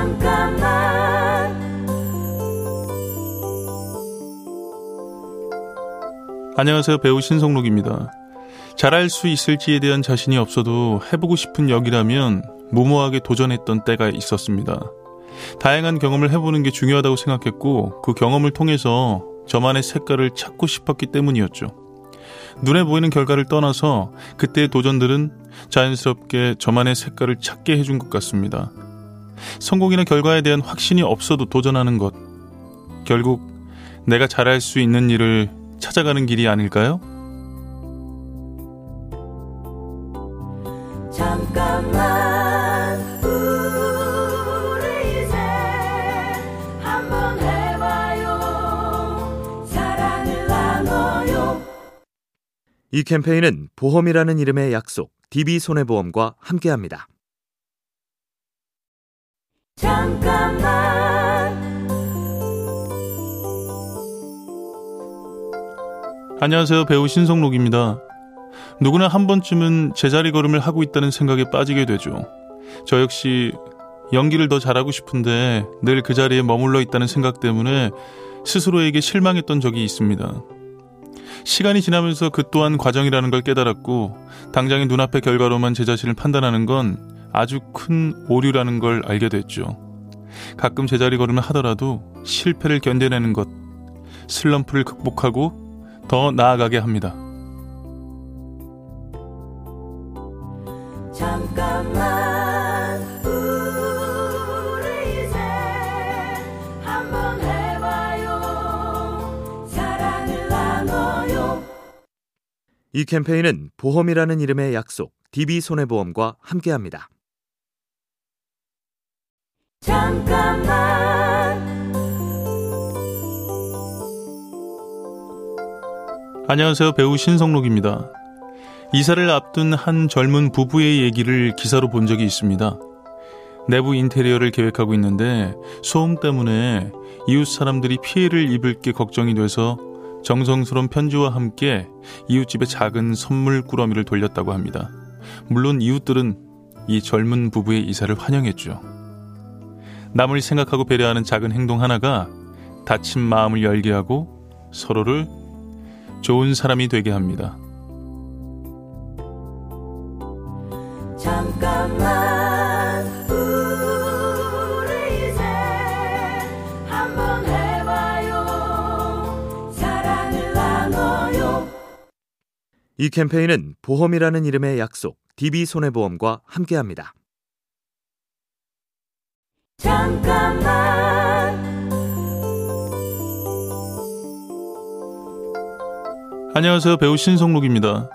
잠깐만 안녕하세요. 배우 신성록입니다. 잘할 수 있을지에 대한 자신이 없어도 해보고 싶은 역이라면 무모하게 도전했던 때가 있었습니다. 다양한 경험을 해보는 게 중요하다고 생각했고 그 경험을 통해서 저만의 색깔을 찾고 싶었기 때문이었죠. 눈에 보이는 결과를 떠나서 그때의 도전들은 자연스럽게 저만의 색깔을 찾게 해준 것 같습니다. 성공이나 결과에 대한 확신이 없어도 도전하는 것. 결국 내가 잘할 수 있는 일을 찾아가는 길이 아닐까요? 잠깐만 우리 이제 한번 해봐요 사랑을 나눠요 이 캠페인은 보험이라는 이름의 약속, DB손해보험과 함께합니다. 잠깐만 안녕하세요. 배우 신성록입니다. 누구나 한 번쯤은 제자리 걸음을 하고 있다는 생각에 빠지게 되죠. 저 역시 연기를 더 잘하고 싶은데 늘 그 자리에 머물러 있다는 생각 때문에 스스로에게 실망했던 적이 있습니다. 시간이 지나면서 그 또한 과정이라는 걸 깨달았고 당장의 눈앞의 결과로만 제 자신을 판단하는 건 아주 큰 오류라는 걸 알게 됐죠. 가끔 제자리 걸음을 하더라도 실패를 견뎌내는 것, 슬럼프를 극복하고 더 나아가게 합니다. 잠깐만 우리 이제 한번 해봐요 사랑을 나눠요 이 캠페인은 보험이라는 이름의 약속, DB손해보험과 함께합니다. 잠깐만 안녕하세요. 배우 신성록입니다. 이사를 앞둔 한 젊은 부부의 얘기를 기사로 본 적이 있습니다. 내부 인테리어를 계획하고 있는데 소음 때문에 이웃 사람들이 피해를 입을 게 걱정이 돼서 정성스러운 편지와 함께 이웃집에 작은 선물 꾸러미를 돌렸다고 합니다. 물론 이웃들은 이 젊은 부부의 이사를 환영했죠. 남을 생각하고 배려하는 작은 행동 하나가 다친 마음을 열게 하고 서로를 좋은 사람이 되게 합니다. 잠깐만 우리 이제 한번 해봐요 사랑을 나눠요 이 캠페인은 보험이라는 이름의 약속, DB손해보험과 함께합니다. 잠깐만 안녕하세요. 배우 신성록입니다.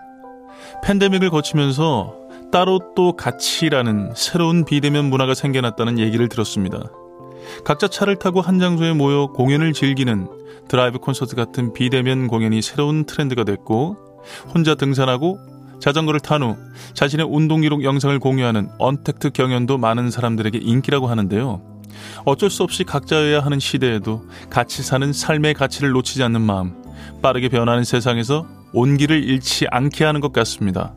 팬데믹을 거치면서 따로 또 같이라는 새로운 비대면 문화가 생겨났다는 얘기를 들었습니다. 각자 차를 타고 한 장소에 모여 공연을 즐기는 드라이브 콘서트 같은 비대면 공연이 새로운 트렌드가 됐고 혼자 등산하고 자전거를 탄 후 자신의 운동 기록 영상을 공유하는 언택트 경연도 많은 사람들에게 인기라고 하는데요. 어쩔 수 없이 각자여야 하는 시대에도 같이 사는 삶의 가치를 놓치지 않는 마음, 빠르게 변하는 세상에서 온기를 잃지 않게 하는 것 같습니다.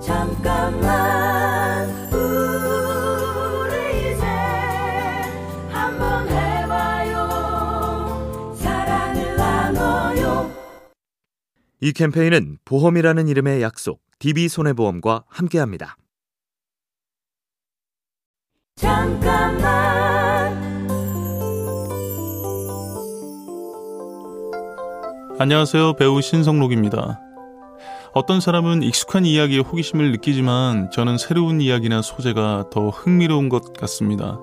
잠깐만 이 캠페인은 보험이라는 이름의 약속, DB손해보험과 함께합니다. 잠깐만 안녕하세요. 배우 신성록입니다. 어떤 사람은 익숙한 이야기에 호기심을 느끼지만 저는 새로운 이야기나 소재가 더 흥미로운 것 같습니다.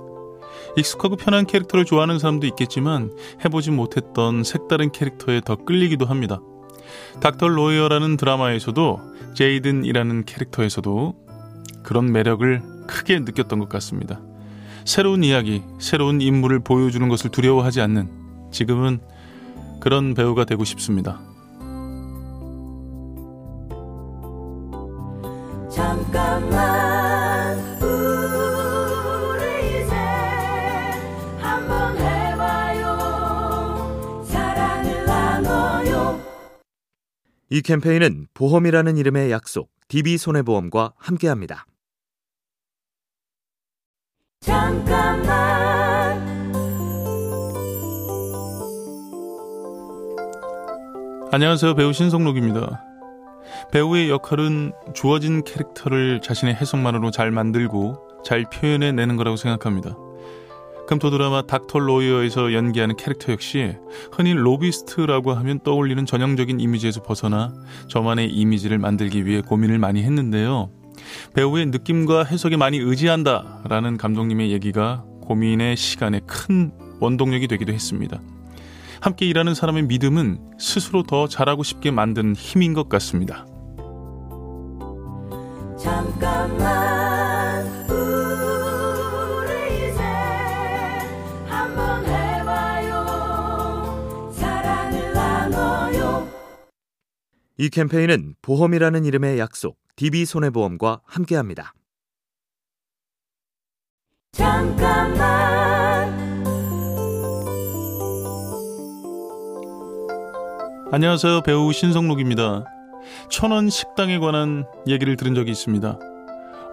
익숙하고 편한 캐릭터를 좋아하는 사람도 있겠지만 해보지 못했던 색다른 캐릭터에 더 끌리기도 합니다. 닥터 로이어라는 드라마에서도 제이든이라는 캐릭터에서도 그런 매력을 크게 느꼈던 것 같습니다. 새로운 이야기, 새로운 인물을 보여주는 것을 두려워하지 않는 지금은 그런 배우가 되고 싶습니다. 잠깐만 이 캠페인은 보험이라는 이름의 약속, DB손해보험과 함께합니다. 잠깐만 안녕하세요. 배우 신성록입니다. 배우의 역할은 주어진 캐릭터를 자신의 해석만으로 잘 만들고 잘 표현해내는 거라고 생각합니다. 금토 드라마 닥터 로이어에서 연기하는 캐릭터 역시 흔히 로비스트라고 하면 떠올리는 전형적인 이미지에서 벗어나 저만의 이미지를 만들기 위해 고민을 많이 했는데요. 배우의 느낌과 해석에 많이 의지한다 라는 감독님의 얘기가 고민의 시간에 큰 원동력이 되기도 했습니다. 함께 일하는 사람의 믿음은 스스로 더 잘하고 싶게 만드는 힘인 것 같습니다. 잠깐만 이 캠페인은 보험이라는 이름의 약속, DB손해보험과 함께합니다. 잠깐만 안녕하세요. 배우 신성록입니다. 천원 식당에 관한 얘기를 들은 적이 있습니다.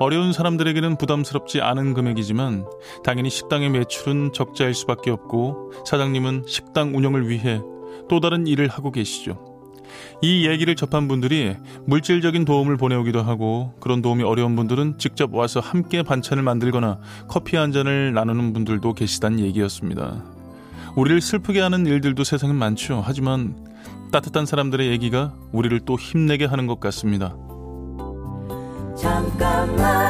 어려운 사람들에게는 부담스럽지 않은 금액이지만 당연히 식당의 매출은 적자일 수밖에 없고 사장님은 식당 운영을 위해 또 다른 일을 하고 계시죠. 이 얘기를 접한 분들이 물질적인 도움을 보내오기도 하고 그런 도움이 어려운 분들은 직접 와서 함께 반찬을 만들거나 커피 한 잔을 나누는 분들도 계시단 얘기였습니다. 우리를 슬프게 하는 일들도 세상엔 많죠. 하지만 따뜻한 사람들의 얘기가 우리를 또 힘내게 하는 것 같습니다. 잠깐만